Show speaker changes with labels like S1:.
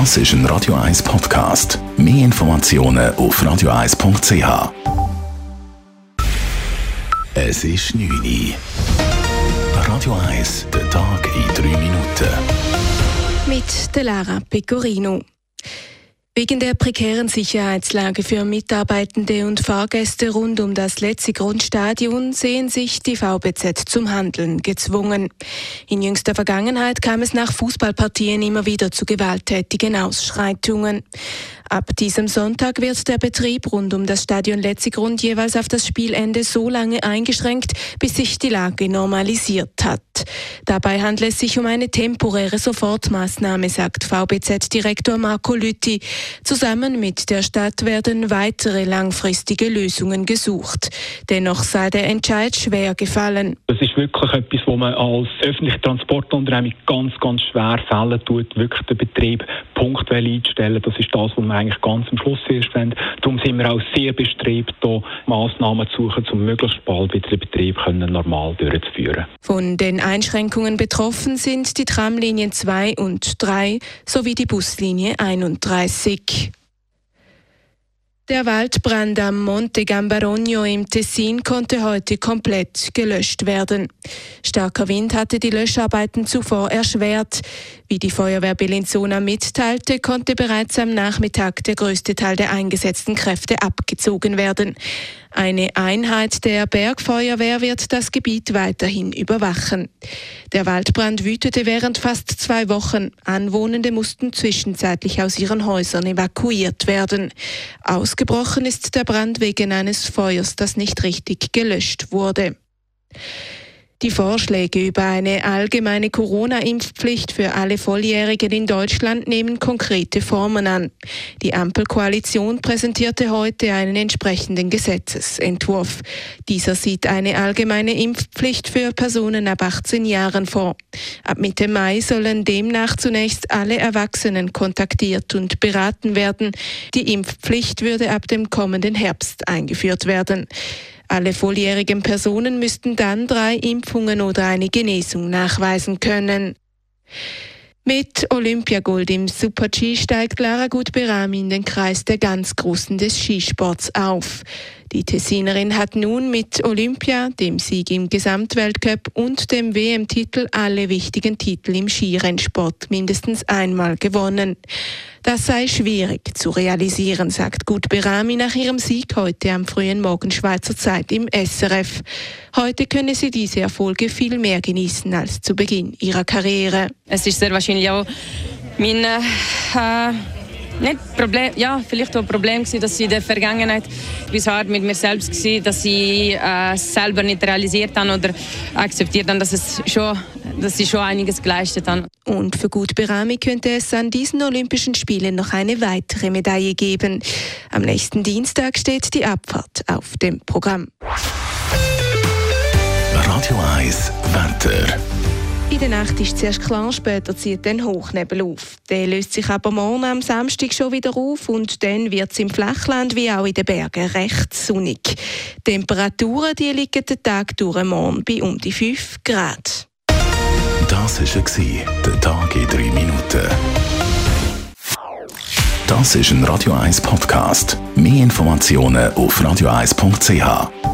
S1: Das ist ein Radio 1 Podcast. Mehr Informationen auf radio1.ch. Es ist 9 Uhr. Radio 1, der Tag in 3 Minuten.
S2: Mit der Lara Pecorino. Wegen der prekären Sicherheitslage für Mitarbeitende und Fahrgäste rund um das letzte Grundstadion sehen sich die VBZ zum Handeln gezwungen. In jüngster Vergangenheit kam es nach Fußballpartien immer wieder zu gewalttätigen Ausschreitungen. Ab diesem Sonntag wird der Betrieb rund um das Stadion Letzigrund jeweils auf das Spielende so lange eingeschränkt, bis sich die Lage normalisiert hat. Dabei handelt es sich um eine temporäre Sofortmaßnahme, sagt VBZ-Direktor Marco Lütti. Zusammen mit der Stadt werden weitere langfristige Lösungen gesucht. Dennoch sei der Entscheid schwer gefallen.
S3: Das ist wirklich etwas, wo man als öffentliche Transportunternehmung ganz, ganz schwer fällen tut, wirklich den Betrieb punktuell einzustellen. Das ist das, was wir eigentlich ganz am Schluss erst wollen. Darum sind wir auch sehr bestrebt, hier Massnahmen zu suchen, um möglichst bald wieder den Betrieb normal durchzuführen.
S2: Von den Einschränkungen betroffen sind die Tramlinien 2 und 3 sowie die Buslinie 31. Der Waldbrand am Monte Gambarogno im Tessin konnte heute komplett gelöscht werden. Starker Wind hatte die Löscharbeiten zuvor erschwert. Wie die Feuerwehr Bellinzona mitteilte, konnte bereits am Nachmittag der größte Teil der eingesetzten Kräfte abgezogen werden. Eine Einheit der Bergfeuerwehr wird das Gebiet weiterhin überwachen. Der Waldbrand wütete während fast zwei Wochen. Anwohnende mussten zwischenzeitlich aus ihren Häusern evakuiert werden. Ausgebrochen ist der Brand wegen eines Feuers, das nicht richtig gelöscht wurde. Die Vorschläge über eine allgemeine Corona-Impfpflicht für alle Volljährigen in Deutschland nehmen konkrete Formen an. Die Ampelkoalition präsentierte heute einen entsprechenden Gesetzesentwurf. Dieser sieht eine allgemeine Impfpflicht für Personen ab 18 Jahren vor. Ab Mitte Mai sollen demnach zunächst alle Erwachsenen kontaktiert und beraten werden. Die Impfpflicht würde ab dem kommenden Herbst eingeführt werden. Alle volljährigen Personen müssten dann drei Impfungen oder eine Genesung nachweisen können. Mit Olympiagold im Super-G steigt Lara Gutberami in den Kreis der ganz Großen des Skisports auf. Die Tessinerin hat nun mit Olympia, dem Sieg im Gesamtweltcup und dem WM-Titel alle wichtigen Titel im Skirennsport mindestens einmal gewonnen. Das sei schwierig zu realisieren, sagt Gut Berami nach ihrem Sieg heute am frühen Morgen Schweizer Zeit im SRF. Heute könne sie diese Erfolge viel mehr genießen als zu Beginn ihrer Karriere.
S4: Es ist sehr wahrscheinlich auch mein äh, nicht Problem, ja, vielleicht auch ein Problem gewesen, dass ich in der Vergangenheit bis hart mit mir selbst war, dass ich äh, selber nicht realisiert habe oder akzeptiert habe, dass, es schon, dass ich schon einiges geleistet habe.
S2: Und für Gut Berami könnte es an diesen Olympischen Spielen noch eine weitere Medaille geben. Am nächsten Dienstag steht die Abfahrt auf dem Programm.
S1: Radio 1 Wetter.
S2: In der Nacht ist es zuerst klar, später zieht dann Hochnebel auf. Der löst sich aber morgen am Samstag schon wieder auf und dann wird es im Flachland wie auch in den Bergen recht sonnig. Temperaturen die liegen den Tag durch morgen bei um die 5 Grad.
S1: Das war der Tag in 3 Minuten. Das ist ein Radio 1 Podcast. Mehr Informationen auf radio1.ch.